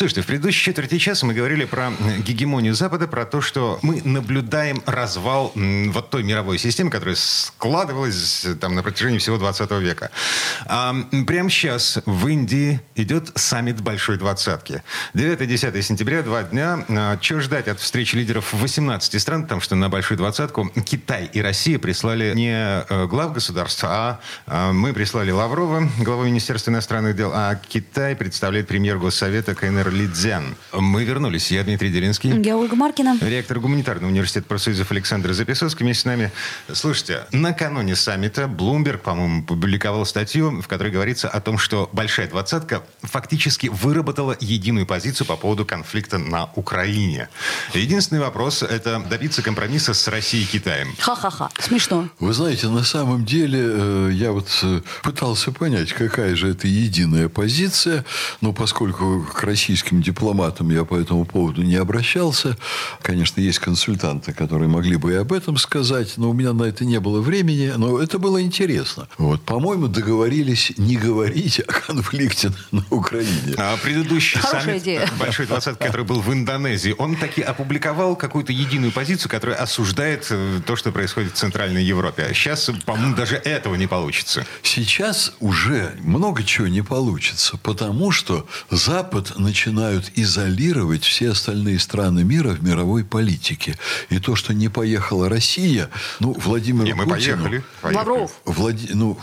Слушайте, в предыдущей четверти часа мы говорили про гегемонию Запада, про то, что мы наблюдаем развал вот той мировой системы, которая складывалась там на протяжении всего 20 века. А, прямо сейчас в Индии идет саммит Большой Двадцатки. 9-10 сентября, два дня. А, что ждать от встречи лидеров 18 стран? Потому что на Большую Двадцатку Китай и Россия прислали не э, глав государств, а, а мы прислали Лаврова, главу Министерства иностранных дел, а Китай представляет премьер Госсовета КНР Лидзян. Мы вернулись. Я Дмитрий Делинский. Я Ольга Маркина. Ректор гуманитарного университета профсоюзов Александр Записовский вместе с нами. Слушайте, накануне саммита Блумберг, по-моему, публиковал статью, в которой говорится о том, что Большая Двадцатка фактически выработала единую позицию по поводу конфликта на Украине. Единственный вопрос – это добиться компромисса с Россией и Китаем. Ха-ха-ха. Смешно. Вы знаете, на самом деле, э, я вот э, пытался понять, какая же это единая позиция, но поскольку к российским российским дипломатам я по этому поводу не обращался. Конечно, есть консультанты, которые могли бы и об этом сказать, но у меня на это не было времени. Но это было интересно. Вот, по-моему, договорились не говорить о конфликте на Украине. А предыдущий Хорошая саммит идея. Большой двадцатки, который был в Индонезии, он таки опубликовал какую-то единую позицию, которая осуждает э, то, что происходит в Центральной Европе. А сейчас, по-моему, даже этого не получится. Сейчас уже много чего не получится, потому что Запад начинает изолировать все остальные страны мира в мировой политике. И то, что не поехала Россия, ну, Владимир Не, мы Путину- поехали. поехали. Лавров. Влади... Ну,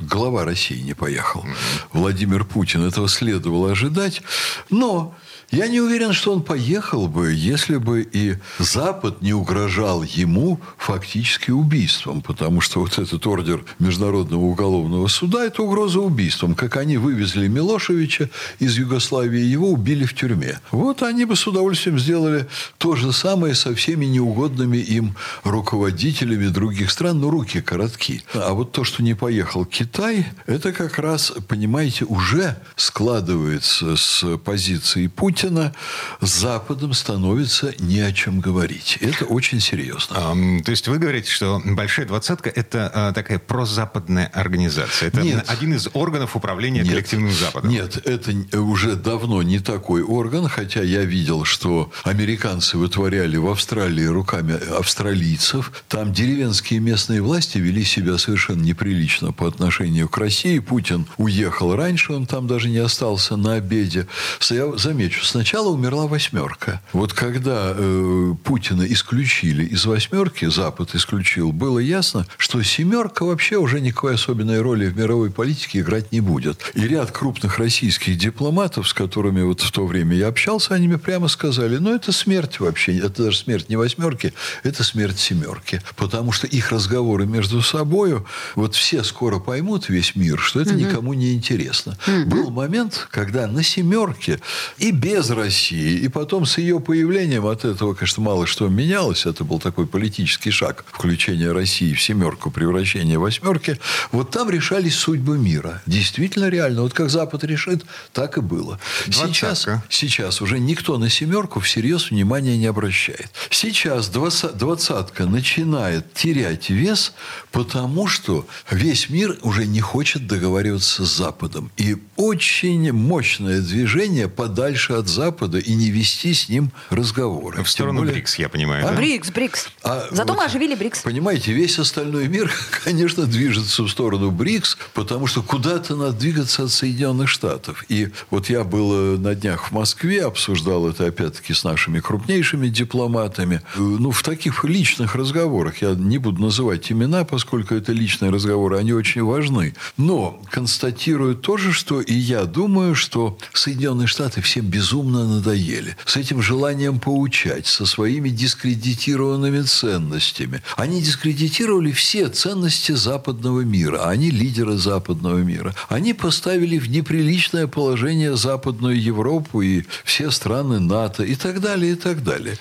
глава России не поехал. Владимир Путин. Этого следовало ожидать. Но я не уверен, что он поехал бы, если бы и Запад не угрожал ему фактически убийством. Потому что вот этот ордер Международного уголовного суда – это угроза убийством. Как они вывезли Милошевича из Югославии, его убили в тюрьме. Вот они бы с удовольствием сделали то же самое со всеми неугодными им руководителями других стран, но руки коротки. А вот то, что не поехал Китай, это как раз, понимаете, уже складывается с позиции Путина, с Западом становится не о чем говорить. Это очень серьезно. Ам, то есть вы говорите, что Большая Двадцатка – это а, такая прозападная организация. Это Нет. один из органов управления Нет. коллективным Западом. Нет, это н- уже давно не такой орган, хотя я видел, что американцы вытворяли в Австралии руками австралийцев. Там деревенские местные власти вели себя совершенно неприлично по отношению к России. Путин уехал раньше, он там даже не остался на обеде. Я замечу, сначала умерла восьмерка. Вот когда э, Путина исключили из восьмерки, Запад исключил, было ясно, что семерка вообще уже никакой особенной роли в мировой политике играть не будет. И ряд крупных российских дипломатов, с которыми вот в то время я общался, они мне прямо сказали, ну, это смерть вообще, это даже смерть не восьмерки, это смерть семерки. Потому что их разговоры между собой, вот все скоро поймут, весь мир, что это никому не интересно. Был момент, когда на семерке и без России, и потом с ее появлением от этого, конечно, мало что менялось. Это был такой политический шаг включения России в семерку, превращение в восьмерки. Вот там решались судьбы мира. Действительно реально. Вот как Запад решит, так и было. Сейчас, сейчас уже никто на семерку всерьез внимания не обращает. Сейчас двадца- двадцатка начинает терять вес, потому что весь мир уже не хочет договариваться с Западом. И очень мощное движение подальше от Запада и не вести с ним разговоры. В сторону более- БРИКС, я понимаю, А? да? БРИКС, БРИКС. А Зато вот, мы оживили БРИКС. Понимаете, весь остальной мир, конечно, движется в сторону БРИКС, потому что куда-то надо двигаться от Соединенных Штатов. И вот я был э, на днях в Москве, обсуждал это опять-таки с нашими крупнейшими дипломатами. Э, Ну, в таких личных разговорах, я не буду называть имена, поскольку это личные разговоры, они очень важны. Но констатирую тоже, что и я думаю, что Соединенные Штаты всем безумно безумно надоели. С этим желанием поучать, со своими дискредитированными ценностями. Они дискредитировали все ценности западного мира. Они лидеры западного мира. Они поставили в неприличное положение Западную Европу и все страны НАТО и так далее, и так далее.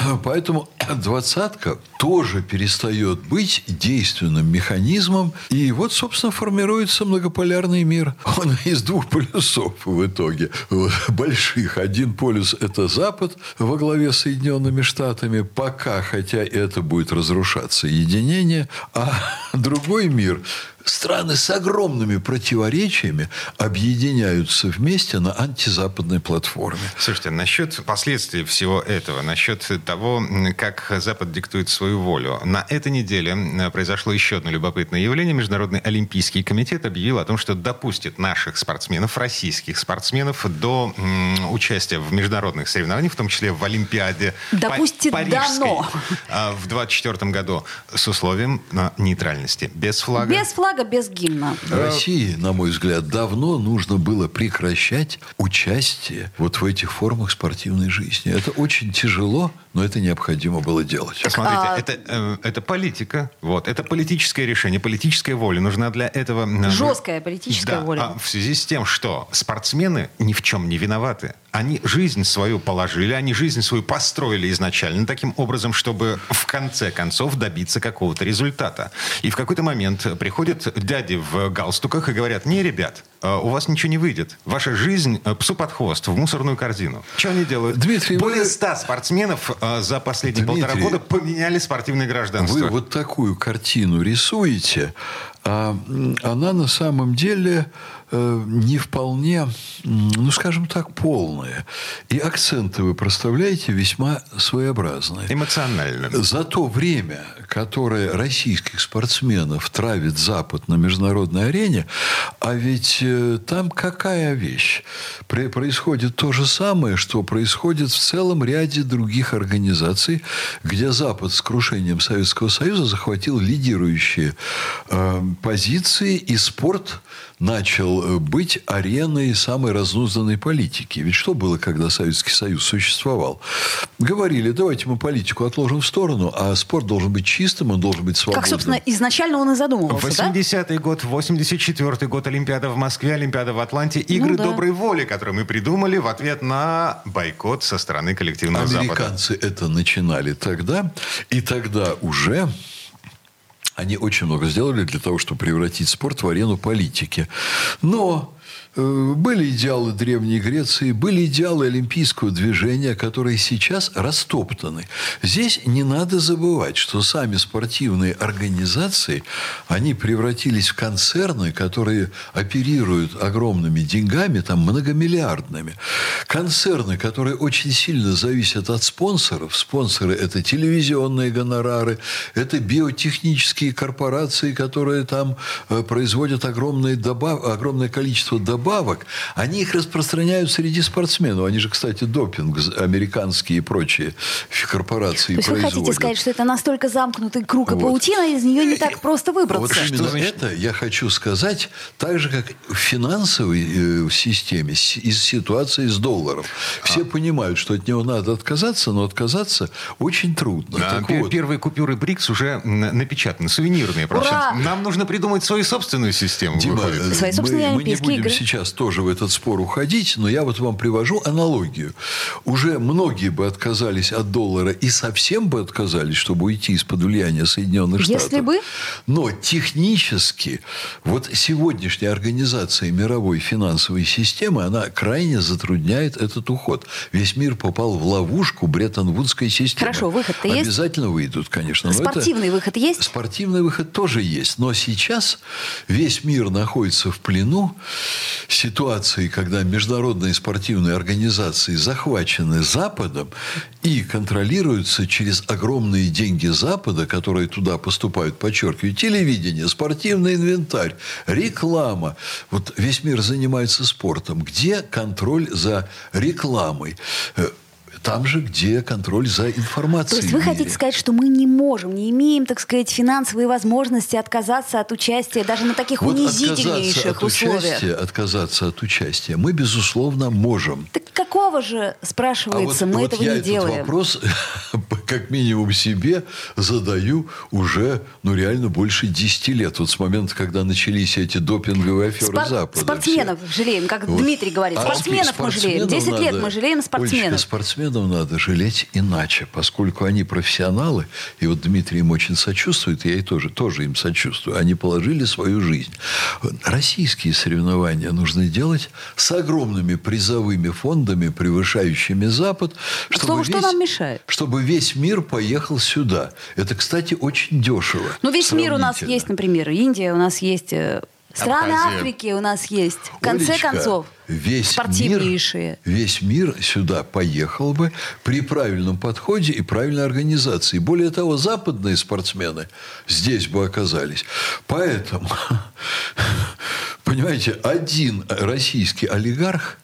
Поэтому двадцатка тоже перестает быть действенным механизмом. И вот, собственно, формируется многополярный мир. Он из двух полюсов в итоге. Больших. Один полюс – это Запад во главе с Соединенными Штатами. Пока, хотя это будет разрушаться единение. А другой мир страны с огромными противоречиями объединяются вместе на антизападной платформе. Слушайте, насчет последствий всего этого, насчет того, как Запад диктует свою волю. На этой неделе произошло еще одно любопытное явление. Международный олимпийский комитет объявил о том, что допустит наших спортсменов, российских спортсменов, до участия в международных соревнованиях, в том числе в Олимпиаде допустит Парижской дано. в 2024 году с условием нейтральности. Без флага. Без флага, без гимна. России, на мой взгляд, давно нужно было прекращать участие вот в этих формах спортивной жизни. Это очень тяжело, но это необходимо было делать. Смотрите, А- это, э, это политика, вот, это политическое решение, политическая воля. Нужна для этого... э, Жесткая политическая Да, воля. а в связи с тем, что спортсмены ни в чем не виноваты. Они жизнь свою положили, они жизнь свою построили изначально таким образом, чтобы в конце концов добиться какого-то результата. И в какой-то момент приходят дяди в галстуках и говорят, не, ребят, э, у вас ничего не выйдет. Ваша жизнь э, псу под хвост, в мусорную корзину. Что они делают? Дмитрий, Более вы- 100 спортсменов э, за последние Дмитрий, полтора года поменяли спортивное гражданство. Вы вот такую картину рисуете, а она на самом деле не вполне, ну, скажем так, полная. И акценты вы проставляете весьма своеобразные. Эмоционально. За то время, которое российских спортсменов травит Запад на международной арене, а ведь э, там какая вещь? Происходит то же самое, что происходит в целом ряде других организаций, где Запад с крушением Советского Союза захватил лидирующие э, позиции, и спорт начал э, быть ареной самой разнузданной политики. Ведь что было, когда Советский Союз существовал? Говорили, давайте мы политику отложим в сторону, а спорт должен быть чистым, он должен быть свободным. Как, собственно, изначально он и задумывался, да? 80-й год, 84-й год, Олимпиада в Москве, Олимпиада в Атланте, игры Ну да. доброй воли, которые мы придумали в ответ на бойкот со стороны коллективного Запада. Американцы это начинали тогда, и тогда уже они очень много сделали для того, чтобы превратить спорт в арену политики. Но были идеалы Древней Греции, были идеалы олимпийского движения, которые сейчас растоптаны. Здесь не надо забывать, что сами спортивные организации, они превратились в концерны, которые оперируют огромными деньгами, там многомиллиардными. Концерны, которые очень сильно зависят от спонсоров. Спонсоры – это телевизионные гонорары, это биотехнические корпорации, которые там э, производят огромные добав... огромное количество добавок. Они их распространяют среди спортсменов. Они же, кстати, допинг американские и прочие корпорации То есть вы производят. хотите сказать, что это настолько замкнутый круг и Вот. паутина, из нее не так просто Вот выбраться? именно значит? это я хочу сказать, так же, как в финансовой э, системе, с- из ситуации с долларом. Все понимают, что от него надо отказаться, но отказаться очень трудно. А, Так пер- вот, Первые купюры БРИКС уже напечатаны, сувенирные. Ура! Нам нужно придумать свою собственную систему. Дима, выходит. э, Свои собственные мы, мы не будем игры. сейчас тоже в этот спор уходить, но я вот вам привожу аналогию. Уже многие бы отказались от доллара и совсем бы отказались, чтобы уйти из-под влияния Соединенных Если Штатов. бы? Но технически вот сегодняшняя организация мировой финансовой системы, она крайне затрудняет этот уход. Весь мир попал в ловушку Бреттон-Вудской системы. Хорошо, выход-то есть? Обязательно выйдут, конечно. но это- Спортивный выход есть? Спортивный выход тоже есть. Но сейчас весь мир находится в плену ситуации, когда международные спортивные организации захвачены Западом и контролируются через огромные деньги Запада, которые туда поступают, подчеркиваю, телевидение, спортивный инвентарь, реклама. Вот весь мир занимается спортом. Где контроль за рекламой? Там же, где контроль за То информацией. есть вы хотите сказать, что мы не можем, не имеем, так сказать, финансовые возможности отказаться от участия даже на таких Вот унизительнейших от участиях? участия, отказаться от участия мы, безусловно, можем. Так какого же, спрашивается, мы А вот этого я не этот делаем? вопрос, как минимум себе, задаю уже, ну, реально больше 10 лет. Вот с момента, когда начались эти допинговые аферы Спор- Запада. спортсменов жалеем, как Дмитрий говорит. А Спортсменов мы жалеем. спортсменов 10 лет надо- мы жалеем спортсменов. Олечка, спортсменов надо жалеть иначе, поскольку они профессионалы, и вот Дмитрий им очень сочувствует, я и тоже, тоже им сочувствую. Они положили свою жизнь. Российские соревнования нужно делать с огромными призовыми фондами, превышающими Запад. К слову, что нам мешает? Чтобы весь мир поехал сюда. Это, кстати, очень дешево. Ну, весь мир у нас есть, например, Индия, у нас есть э, страны Абхазия. Африки, у нас есть. В конце Олечка, концов, весь спортивнейшие. Мир, весь мир сюда поехал бы при правильном подходе и правильной организации. Более того, западные спортсмены здесь бы оказались. Поэтому, понимаете, один российский олигарх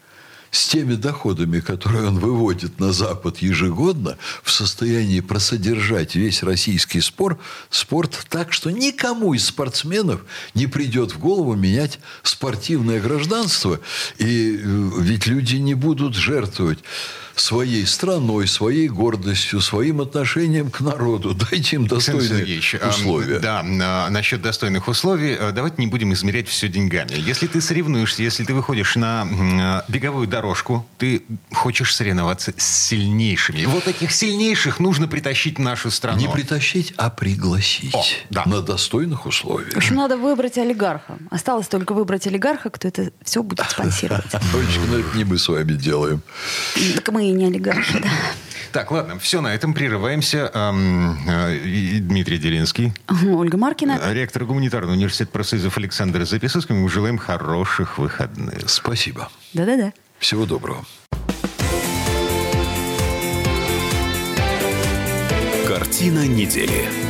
с теми доходами, которые он выводит на Запад ежегодно, в состоянии просодержать весь российский спор, спорт так, что никому из спортсменов не придет в голову менять спортивное гражданство. И э, ведь люди не будут жертвовать своей страной, своей гордостью, своим отношением к народу. Дайте им достойные Сергеевич, условия. Да, а, насчет достойных условий, э, давайте не будем измерять все деньгами. Если ты соревнуешься, если ты выходишь на э, беговую дорожку, ты хочешь соревноваться с сильнейшими. Вот этих сильнейших нужно притащить в нашу страну. Не притащить, а пригласить О, да. на достойных условиях. В общем, надо выбрать олигарха. Осталось только выбрать олигарха, кто это все будет спонсировать. Олечка, но это не мы с вами делаем. Так мы и не олигархи, да. Так, ладно, все, на этом прерываемся. Э, Дмитрий Делинский, Ольга Маркина. ректор гуманитарного университета профсоюзов Александр Записовский. Мы желаем хороших выходных. Спасибо. Да-да-да. Всего доброго. Картина недели.